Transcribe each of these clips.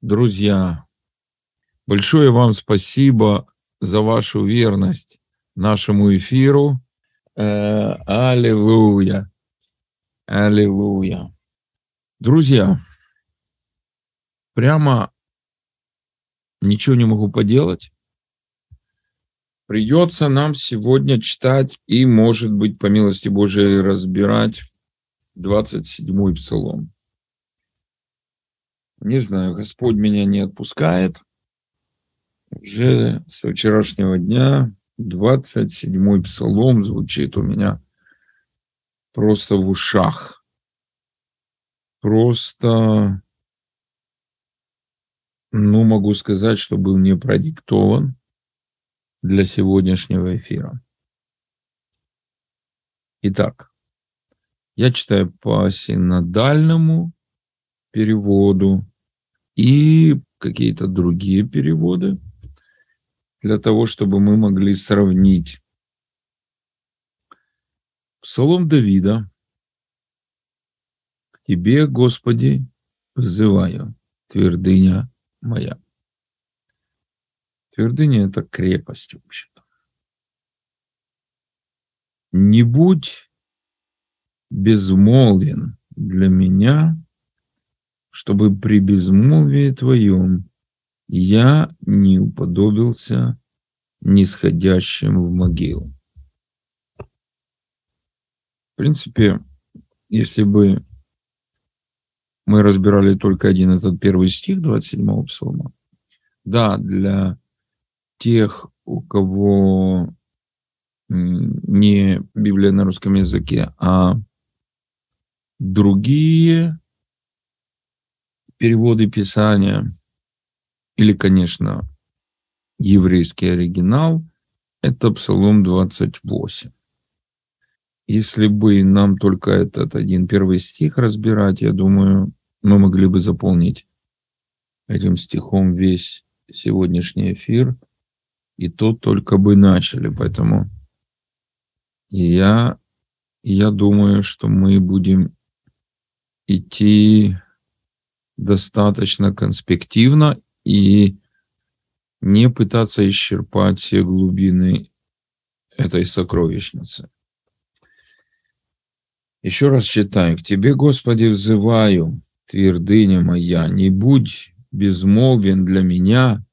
Друзья, большое вам спасибо за вашу верность нашему эфиру. Э, аллилуйя. Аллилуйя. Друзья, прямо ничего не могу поделать. Придется нам сегодня читать и, может быть, по милости Божией, разбирать 27-й псалом. Не знаю, Господь меня не отпускает. Уже со вчерашнего дня 27-й псалом звучит у меня просто в ушах. Просто, ну, могу сказать, что был не продиктован для сегодняшнего эфира. Итак, я читаю по синодальному переводу и какие-то другие переводы для того, чтобы мы могли сравнить. Псалом Давида. К Тебе, Господи, взываю, твердыня моя. Твердыня – это крепость, вообще-то. Не будь безмолвен для меня – чтобы при безмолвии твоем я не уподобился нисходящим в могилу. В принципе, если бы мы разбирали только один этот первый стих 27-го псалма, да, для тех, у кого не Библия на русском языке, а другие переводы Писания или, конечно, еврейский оригинал, это Псалом 28. Если бы нам только этот один первый стих разбирать, я думаю, мы могли бы заполнить этим стихом весь сегодняшний эфир, и то только бы начали. Поэтому я, я думаю, что мы будем идти достаточно конспективно и не пытаться исчерпать все глубины этой сокровищницы. Еще раз читаю. «К Тебе, Господи, взываю, твердыня моя, не будь безмолвен для меня,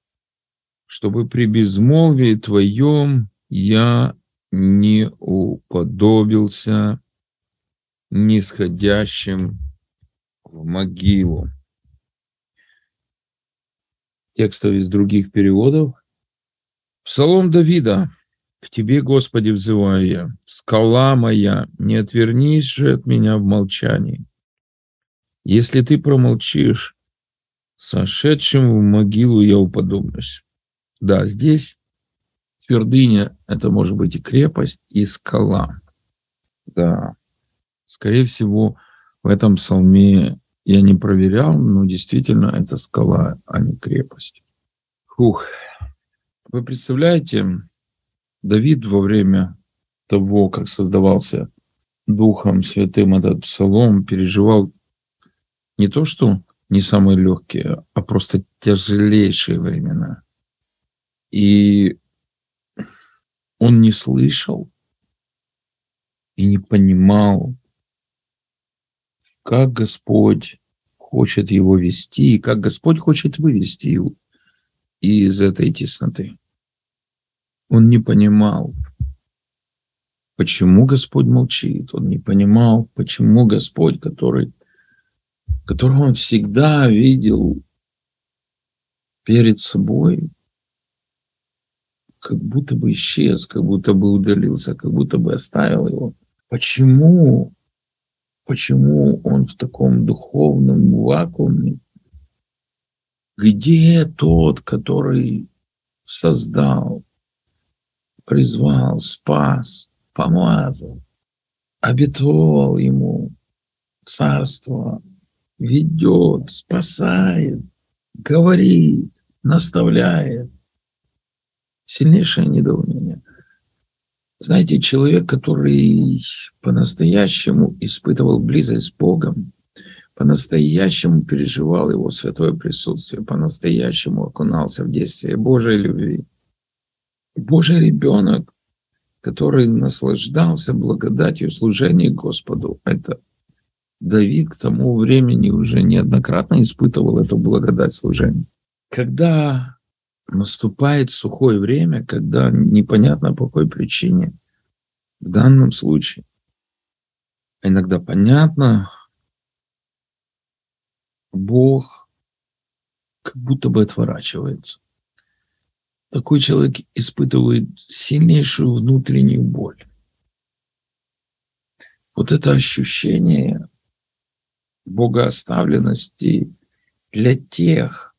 чтобы при безмолвии Твоем я не уподобился нисходящим в могилу текстов из других переводов. Псалом Давида. «К Тебе, Господи, взываю я, скала моя, не отвернись же от меня в молчании. Если Ты промолчишь, сошедшим в могилу я уподоблюсь». Да, здесь твердыня – это может быть и крепость, и скала. Да, скорее всего, в этом псалме я не проверял, но действительно это скала, а не крепость. Фух. Вы представляете, Давид во время того, как создавался Духом Святым этот псалом, переживал не то, что не самые легкие, а просто тяжелейшие времена. И он не слышал и не понимал, как Господь хочет его вести, и как Господь хочет вывести его из этой тесноты. Он не понимал, почему Господь молчит. Он не понимал, почему Господь, который, которого он всегда видел перед собой, как будто бы исчез, как будто бы удалился, как будто бы оставил его. Почему почему он в таком духовном вакууме, где тот, который создал, призвал, спас, помазал, обетовал ему царство, ведет, спасает, говорит, наставляет. Сильнейшее недоумение. Знаете, человек, который по-настоящему испытывал близость с Богом, по-настоящему переживал его святое присутствие, по-настоящему окунался в действие Божьей любви. Божий ребенок, который наслаждался благодатью служения Господу, это Давид к тому времени уже неоднократно испытывал эту благодать служения. Когда наступает сухое время, когда непонятно по какой причине, в данном случае, иногда понятно, Бог как будто бы отворачивается. Такой человек испытывает сильнейшую внутреннюю боль. Вот это ощущение богооставленности для тех,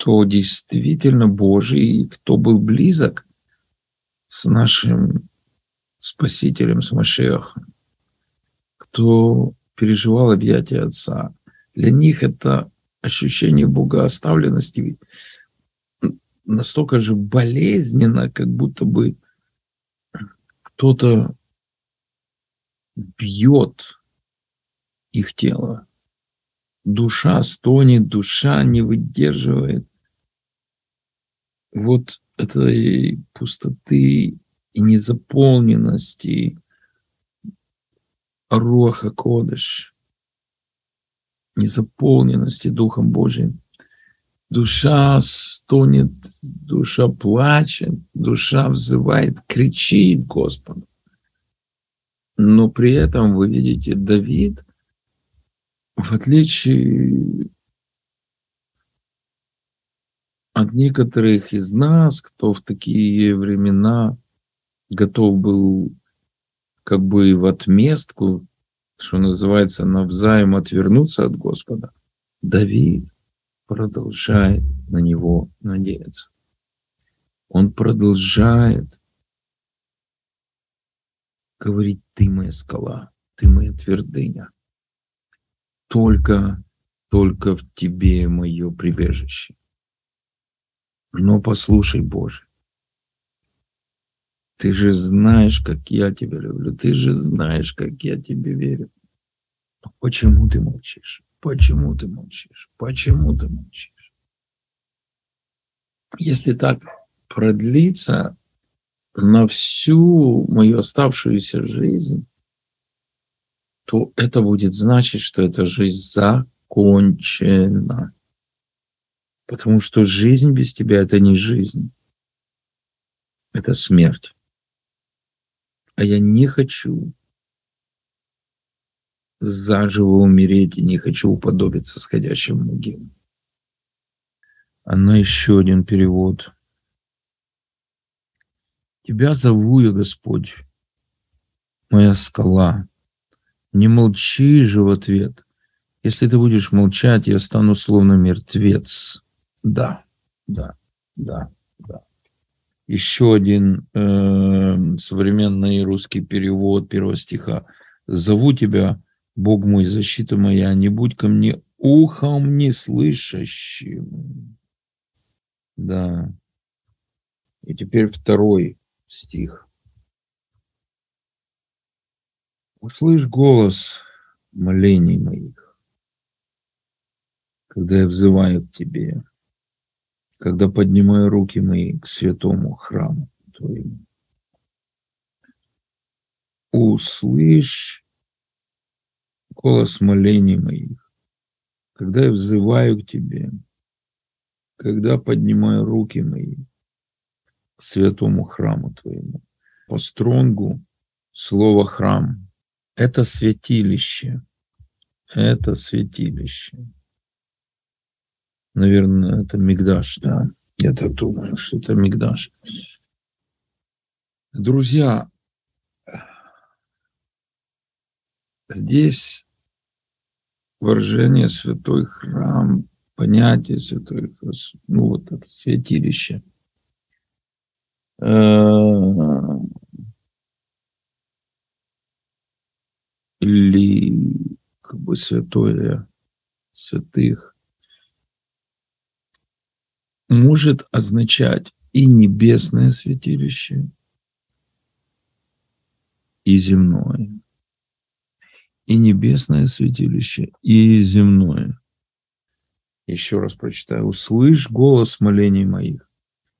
кто действительно Божий, кто был близок с нашим Спасителем, с Машехом, кто переживал объятия Отца. Для них это ощущение богооставленности настолько же болезненно, как будто бы кто-то бьет их тело. Душа стонет, душа не выдерживает. Вот этой пустоты и незаполненности Руаха Кодыш, незаполненности Духом Божьим. Душа стонет, душа плачет, душа взывает, кричит Господу. Но при этом вы видите, Давид, в отличие от некоторых из нас, кто в такие времена готов был как бы в отместку, что называется, навзаим отвернуться от Господа, Давид продолжает на него надеяться. Он продолжает говорить, ты моя скала, ты моя твердыня. Только, только в тебе мое прибежище. Но послушай, Боже, ты же знаешь, как я тебя люблю. Ты же знаешь, как я тебе верю. Но почему ты молчишь? Почему ты молчишь? Почему ты молчишь? Если так продлится на всю мою оставшуюся жизнь, то это будет значить, что эта жизнь закончена. Потому что жизнь без тебя – это не жизнь. Это смерть а я не хочу заживо умереть и не хочу уподобиться сходящим могилам. А еще один перевод. Тебя зову я, Господь, моя скала. Не молчи же в ответ. Если ты будешь молчать, я стану словно мертвец. Да, да, да еще один э, современный русский перевод первого стиха. «Зову тебя, Бог мой, защита моя, не будь ко мне ухом не слышащим». Да. И теперь второй стих. «Услышь голос молений моих, когда я взываю к тебе» когда поднимаю руки мои к святому храму Твоему. Услышь голос молений моих, когда я взываю к Тебе, когда поднимаю руки мои к святому храму Твоему. По стронгу слово «храм» — это святилище, это святилище. Наверное, это Мигдаш, да. Я так думаю, что это Мигдаш. Друзья, здесь выражение святой храм, понятие святой, ну вот это святилище. Э, или как бы святое святых может означать и небесное святилище, и земное. и небесное святилище, и земное. Еще раз прочитаю. «Услышь голос молений моих,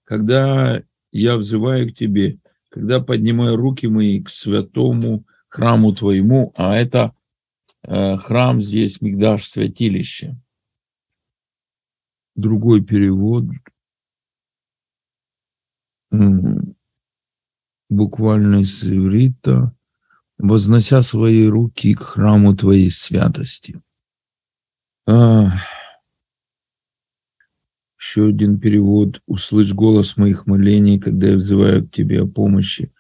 когда я взываю к Тебе, когда поднимаю руки мои к святому храму Твоему, а это э, храм здесь, Мигдаш, святилище». Другой перевод буквально из иврита вознося свои руки к храму Твоей святости. А, еще один перевод. «Услышь голос моих молений, когда я взываю к Тебе о помощи,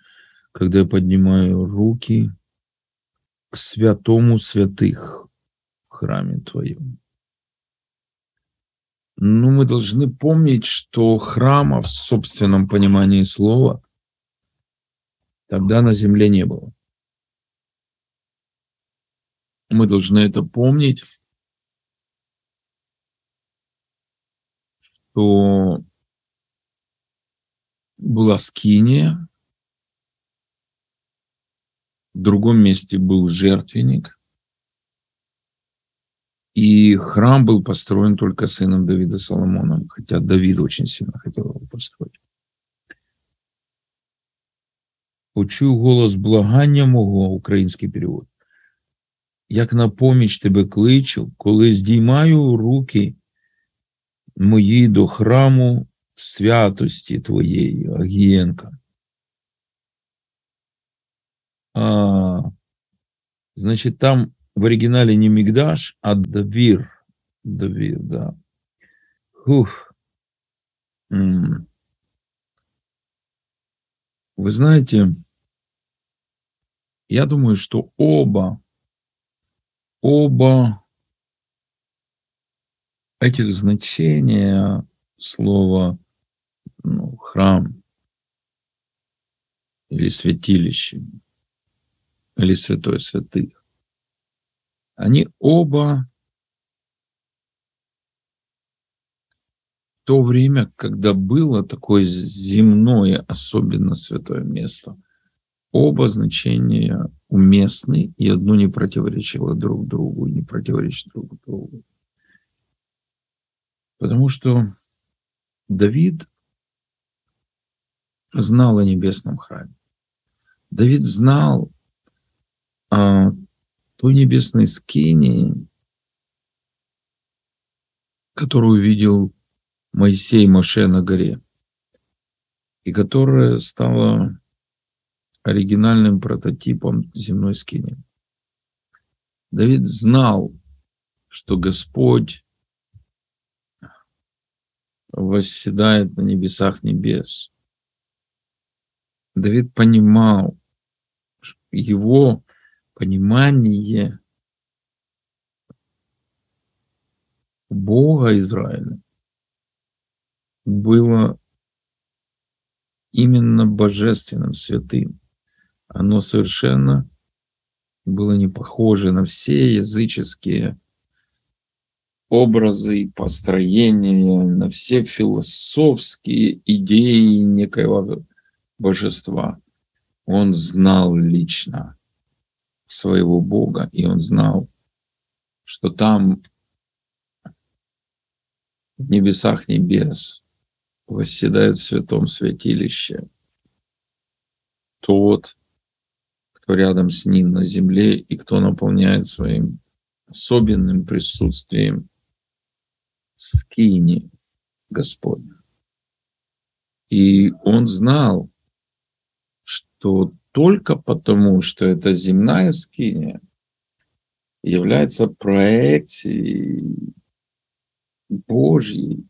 когда я поднимаю руки к святому святых в храме Твоем». Ну, мы должны помнить, что храма в собственном понимании слова тогда на земле не было. Мы должны это помнить, что была скиния, в другом месте был жертвенник, и храм был построен только сыном Давида Соломоном, хотя Давид очень сильно хотел его построить. Почую голос благання мого, український перевод як на поміч тебе кличу, коли здіймаю руки мої до храму святості твоєї, Агієнка. А, Значит, там в оригинале не Мигдаш, а Давир. Давир, да. Фух. Вы знаете, я думаю, что оба оба этих значения слова ну, храм или святилище или святой святых, они оба то время, когда было такое земное, особенно святое место, оба значения уместны, и одно не противоречило друг другу, и не противоречит друг другу. Потому что Давид знал о небесном храме. Давид знал о той небесной скинии, которую видел Моисей Моше на горе, и которая стала оригинальным прототипом земной скини. Давид знал, что Господь восседает на небесах небес. Давид понимал, его понимание Бога Израиля было именно божественным, святым оно совершенно было не похоже на все языческие образы и построения, на все философские идеи некоего божества. Он знал лично своего Бога, и он знал, что там в небесах небес восседает в святом святилище тот, кто рядом с ним на земле и кто наполняет своим особенным присутствием скини Господня. И он знал, что только потому, что это земная скиния, является проекцией Божьей,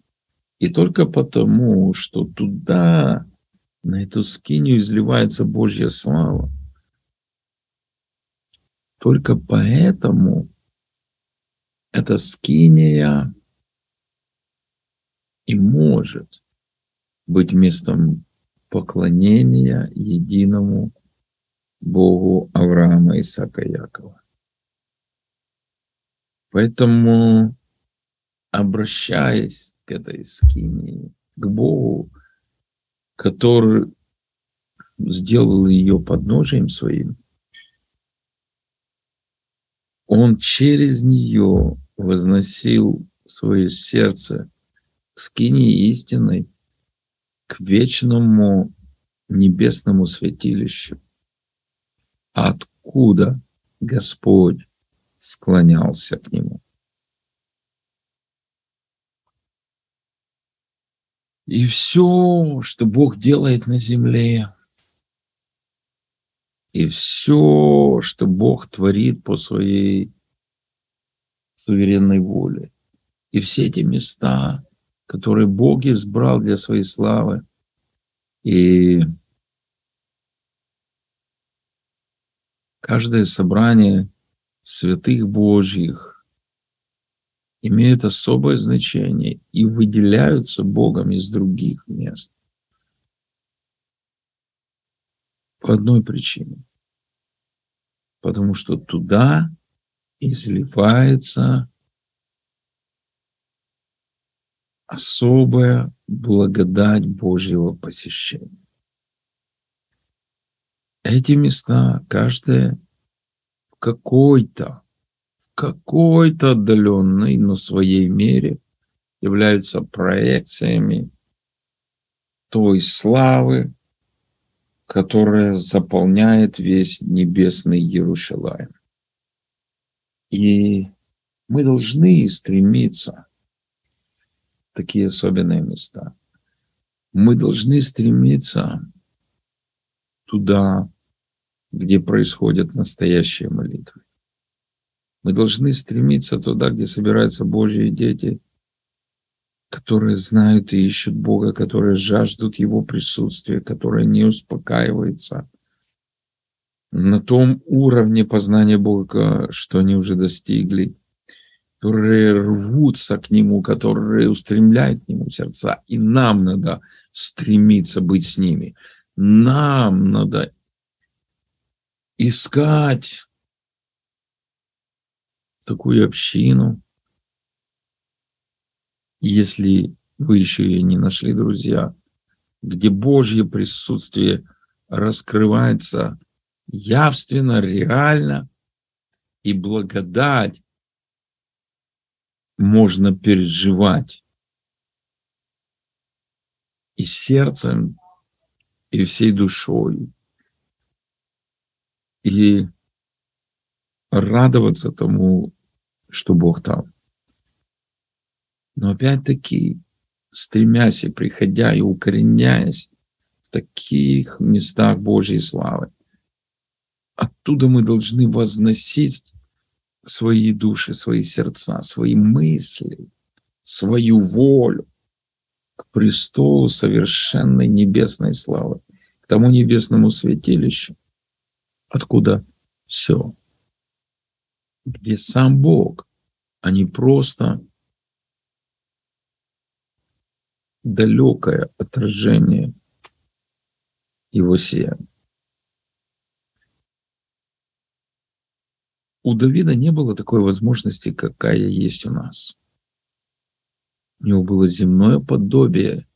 и только потому, что туда, на эту скинию изливается Божья слава, только поэтому эта скиния и может быть местом поклонения единому Богу Авраама, Исаака, Якова. Поэтому, обращаясь к этой скинии, к Богу, который сделал ее подножием своим, Он через нее возносил свое сердце к скине истинной, к вечному небесному святилищу, откуда Господь склонялся к нему. И все, что Бог делает на земле, и все, что Бог творит по своей суверенной воле, и все эти места, которые Бог избрал для своей славы, и каждое собрание святых Божьих имеют особое значение и выделяются Богом из других мест. По одной причине. Потому что туда изливается особая благодать Божьего посещения. Эти места, каждое в какой-то какой-то отдаленной, но своей мере являются проекциями той славы, которая заполняет весь небесный Иерусалим. И мы должны стремиться в такие особенные места. Мы должны стремиться туда, где происходят настоящие молитвы. Мы должны стремиться туда, где собираются Божьи дети, которые знают и ищут Бога, которые жаждут Его присутствия, которые не успокаиваются на том уровне познания Бога, что они уже достигли, которые рвутся к Нему, которые устремляют к Нему сердца. И нам надо стремиться быть с ними. Нам надо искать такую общину. Если вы еще ее не нашли, друзья, где Божье присутствие раскрывается явственно, реально, и благодать можно переживать и сердцем, и всей душой. И радоваться тому, что Бог там. Но опять-таки, стремясь и приходя и укореняясь в таких местах Божьей славы, оттуда мы должны возносить свои души, свои сердца, свои мысли, свою волю к престолу совершенной небесной славы, к тому небесному святилищу, откуда все где сам Бог, а не просто далекое отражение его сияния. У Давида не было такой возможности, какая есть у нас. Него было земное подобие,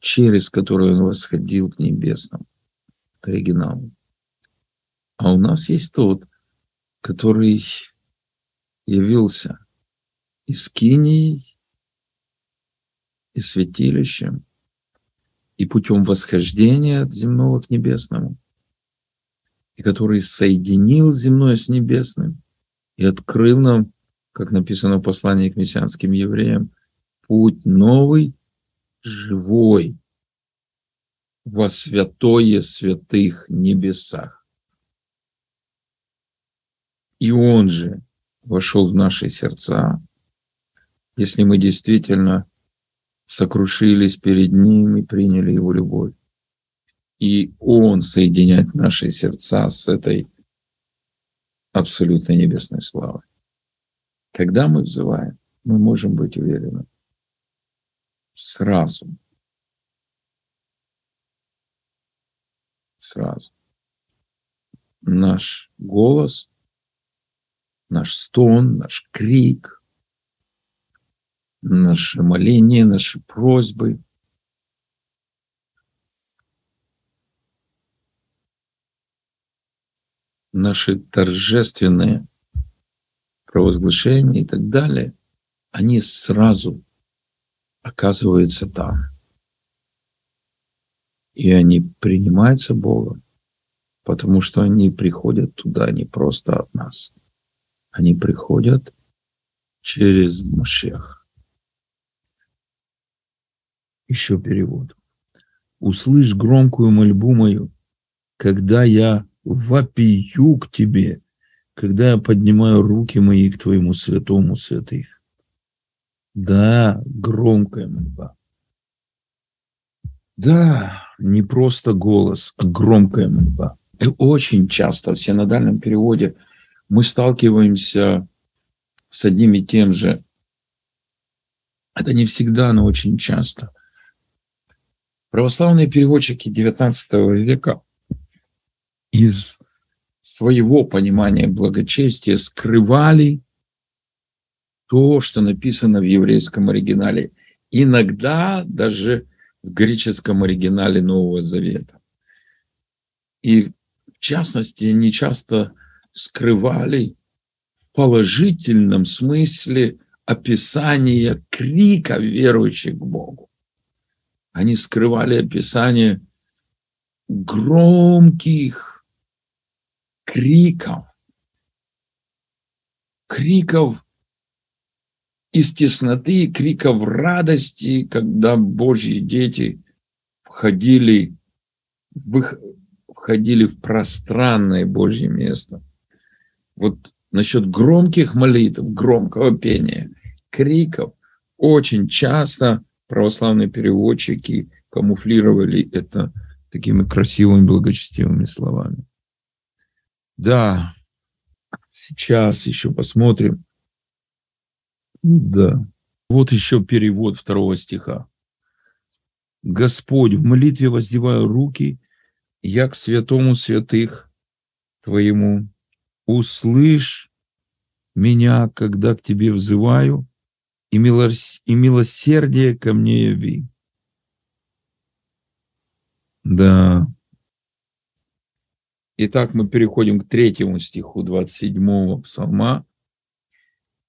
через которое он восходил к небесному, к оригиналу. А у нас есть тот, который явился и скинией, и святилищем, и путем восхождения от земного к небесному, и который соединил земное с небесным и открыл нам, как написано в послании к мессианским евреям, путь новый, живой, во святое святых небесах. И Он же вошел в наши сердца, если мы действительно сокрушились перед Ним и приняли Его любовь. И Он соединяет наши сердца с этой абсолютно небесной славой. Когда мы взываем, мы можем быть уверены сразу. Сразу. Наш голос наш стон, наш крик, наше моление, наши просьбы. Наши торжественные провозглашения и так далее, они сразу оказываются там. И они принимаются Богом, потому что они приходят туда не просто от нас. Они приходят через Машех. Еще перевод. «Услышь громкую мольбу мою, когда я вопию к тебе, когда я поднимаю руки мои к твоему святому святых». Да, громкая мольба. Да, не просто голос, а громкая мольба. И очень часто в синодальном переводе мы сталкиваемся с одним и тем же. Это не всегда, но очень часто. Православные переводчики XIX века из своего понимания благочестия скрывали то, что написано в еврейском оригинале. Иногда даже в греческом оригинале Нового Завета. И в частности, они часто скрывали в положительном смысле описание крика верующих к Богу. Они скрывали описание громких криков, криков из тесноты, криков радости, когда Божьи дети входили в, входили в пространное Божье место. Вот насчет громких молитв, громкого пения, криков, очень часто православные переводчики камуфлировали это такими красивыми, благочестивыми словами. Да, сейчас еще посмотрим, да. Вот еще перевод второго стиха. Господь, в молитве воздеваю руки, я к святому святых Твоему. Услышь меня, когда к Тебе взываю, и, милос... и милосердие ко мне яви. Да. Итак, мы переходим к третьему стиху 27-го псалма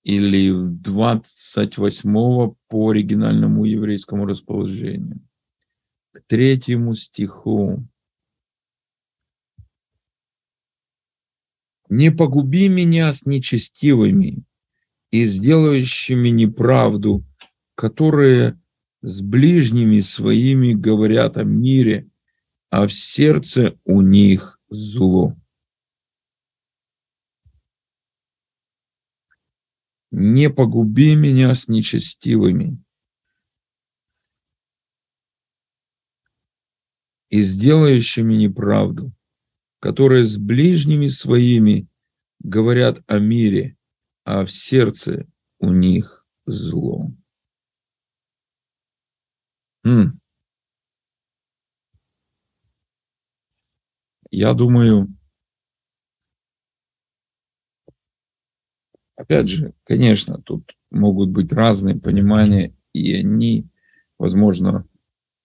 или в 28 по оригинальному еврейскому расположению. К третьему стиху. «Не погуби меня с нечестивыми и сделающими неправду, которые с ближними своими говорят о мире, а в сердце у них зло». не погуби меня с нечестивыми. И сделающими неправду, которые с ближними своими говорят о мире, а в сердце у них зло. Хм. Я думаю, Опять же, конечно, тут могут быть разные понимания, и они, возможно,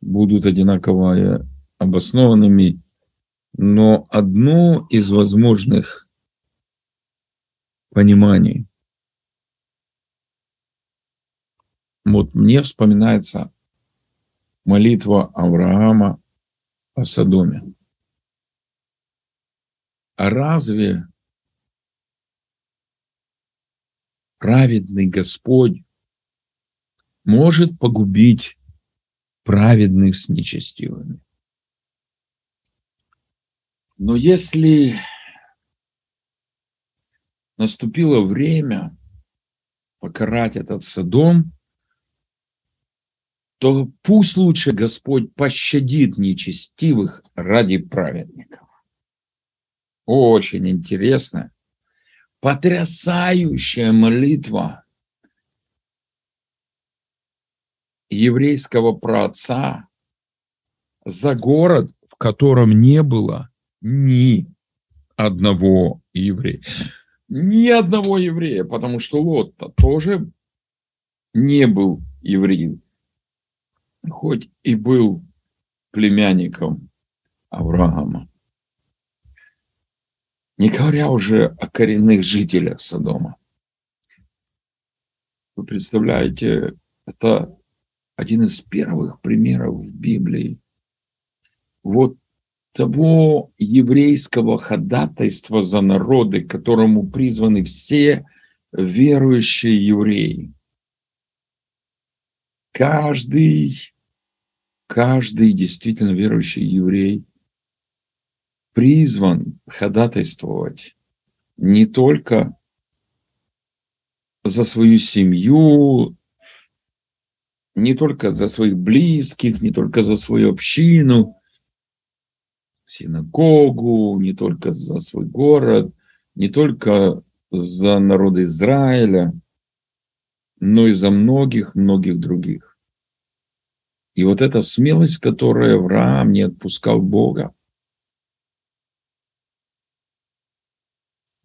будут одинаково обоснованными, но одно из возможных пониманий, вот мне вспоминается молитва Авраама о Содоме. А разве праведный Господь может погубить праведных с нечестивыми. Но если наступило время покарать этот Содом, то пусть лучше Господь пощадит нечестивых ради праведников. Очень интересно, потрясающая молитва еврейского праотца за город, в котором не было ни одного еврея. Ни одного еврея, потому что Лот-то тоже не был евреем, хоть и был племянником Авраама не говоря уже о коренных жителях Содома. представляете, это один из первых примеров в Библии вот того еврейского ходатайства за народы, к которому призваны все верующие евреи. Каждый, каждый действительно верующий еврей призван ходатайствовать не только за свою семью, не только за своих близких, не только за свою общину, синагогу, не только за свой город, не только за народ Израиля, но и за многих-многих других. И вот эта смелость, которой Авраам не отпускал Бога,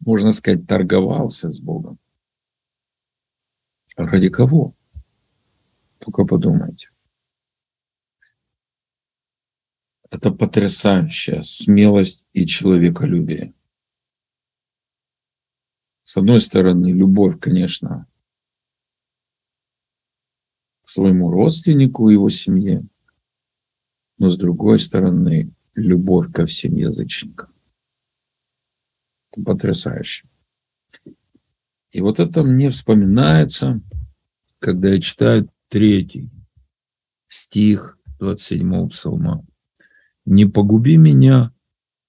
можно сказать, торговался с Богом. Ради кого? Только подумайте. Это потрясающая смелость и человеколюбие. С одной стороны, любовь, конечно, к своему родственнику его семье, но с другой стороны, любовь ко всем язычникам. Потрясающе. И вот это мне вспоминается, когда я читаю третий стих 27 псалма. «Не погуби меня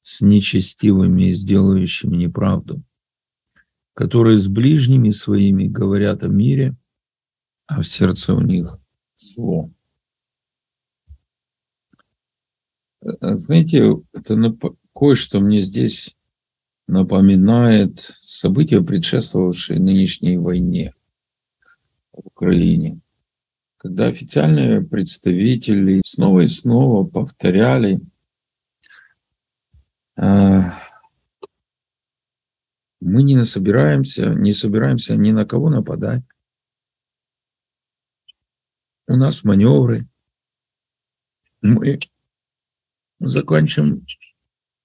с нечестивыми и сделающими неправду, которые с ближними своими говорят о мире, а в сердце у них зло». Э, знаете, это кое-что мне здесь напоминает события, предшествовавшие нынешней войне в Украине, когда официальные представители снова и снова повторяли а, мы не собираемся, не собираемся ни на кого нападать. У нас маневры. Мы закончим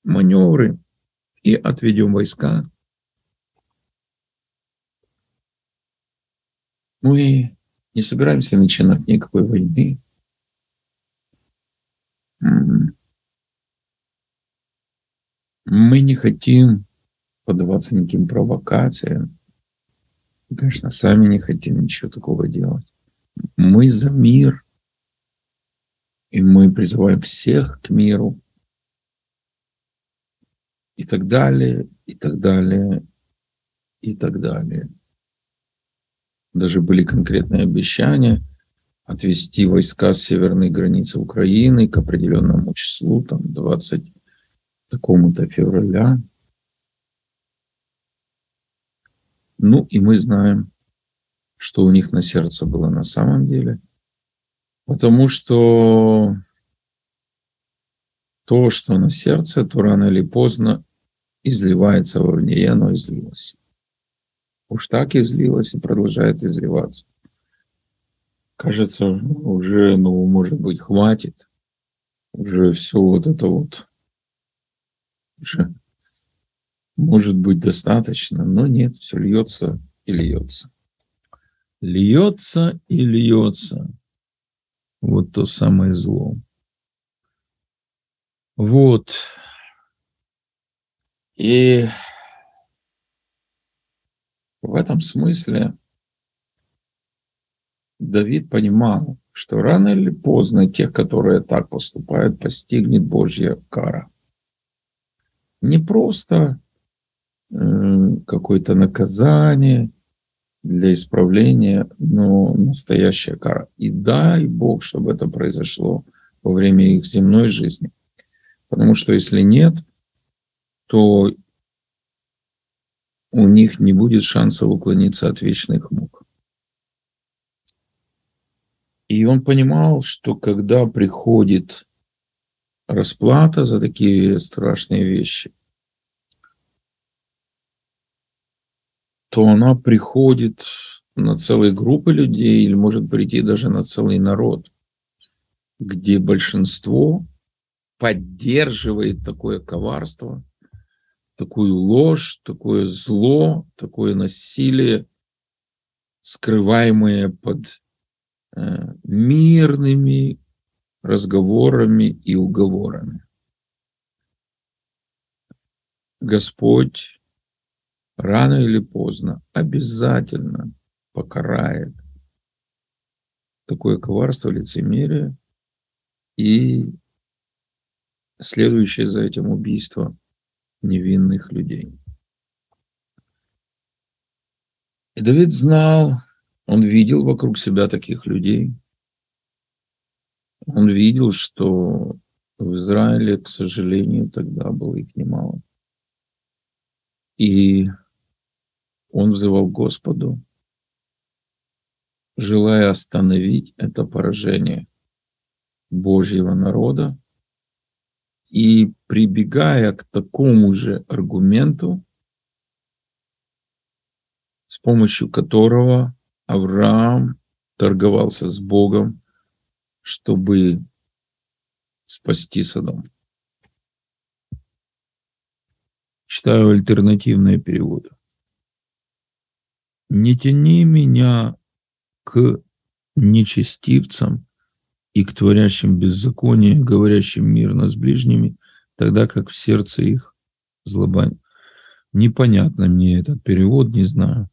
маневры и отведем войска. Мы не собираемся начинать никакой войны. Мы не хотим поддаваться никаким провокациям. Мы, конечно, сами не хотим ничего такого делать. Мы за мир. И мы призываем всех к миру и так далее, и так далее, и так далее. Даже были конкретные обещания отвести войска с северной границы Украины к определенному числу, там 20 такому-то февраля. Ну и мы знаем, что у них на сердце было на самом деле. Потому что то, что на сердце, то рано или поздно изливается вовне, и оно излилось. Уж так излилось и продолжает изливаться. Кажется, уже, ну, может быть, хватит. Уже все вот это вот уже может быть достаточно, но нет, все льется и льется. Льется и льется. Вот то самое зло. Вот. И в этом смысле Давид понимал, что рано или поздно тех, которые так поступают, постигнет Божья кара. Не просто э, какое-то наказание для исправления, но настоящая кара. И дай Бог, чтобы это произошло во время их земной жизни. Потому что если нет – то у них не будет шанса уклониться от вечных мук. И он понимал, что когда приходит расплата за такие страшные вещи, то она приходит на целые группы людей или может прийти даже на целый народ, где большинство поддерживает такое коварство – такую ложь, такое зло, такое насилие, с скрываемые под э, мирными разговорами и уговорами. Господь рано или поздно обязательно покарает такое коварство, лицемерие и следующее за этим убийство невинных людей. И Давид знал, он видел вокруг себя таких людей. Он видел, что в Израиле, к сожалению, тогда было их немало. И он взывал Господу, желая остановить это поражение Божьего народа и прибегая к такому же аргументу, с помощью которого Авраам торговался с Богом, чтобы спасти Содом. Читаю альтернативные переводы. Не тяни меня к нечестивцам и к творящим беззаконие, говорящим мирно с ближними, тогда как в сердце их злоба. Непонятно мне этот перевод, не знаю.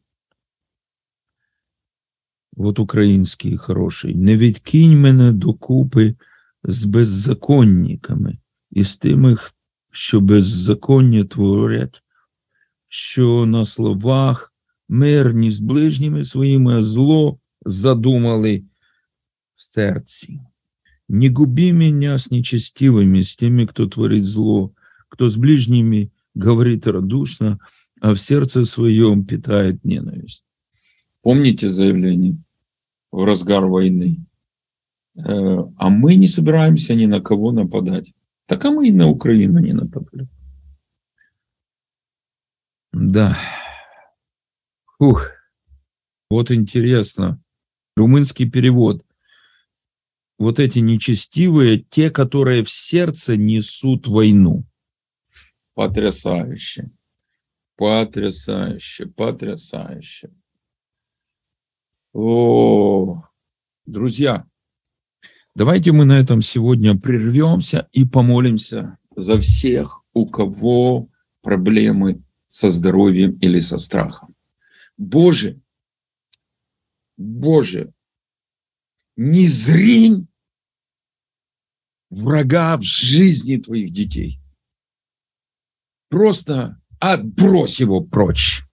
Вот український хороший. Не відкинь мене докупи з беззаконниками і з тими, що беззаконня творять, що на словах мирні з ближніми своїми, а зло задумали в серці. Не губи меня с нечестивыми, с теми, кто творит зло, кто с ближними говорит радушно, а в сердце своем питает ненависть. Помните заявление в разгар войны? Э, а мы не собираемся ни на кого нападать. Так а мы и на Украину не нападали. Да. Ух. Вот интересно. Румынский перевод. Вот эти нечестивые, те, которые в сердце несут войну. Потрясающе. Потрясающе, потрясающе. О, друзья, Давайте мы на этом сегодня прервемся и помолимся за всех, у кого проблемы со здоровьем или со страхом. Боже, Боже, не зринь врага в жизни твоих детей. Просто отбрось его прочь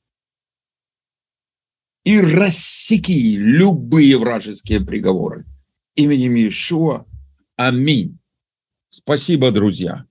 и рассеки любые вражеские приговоры именем Иешуа. Аминь. Спасибо, друзья.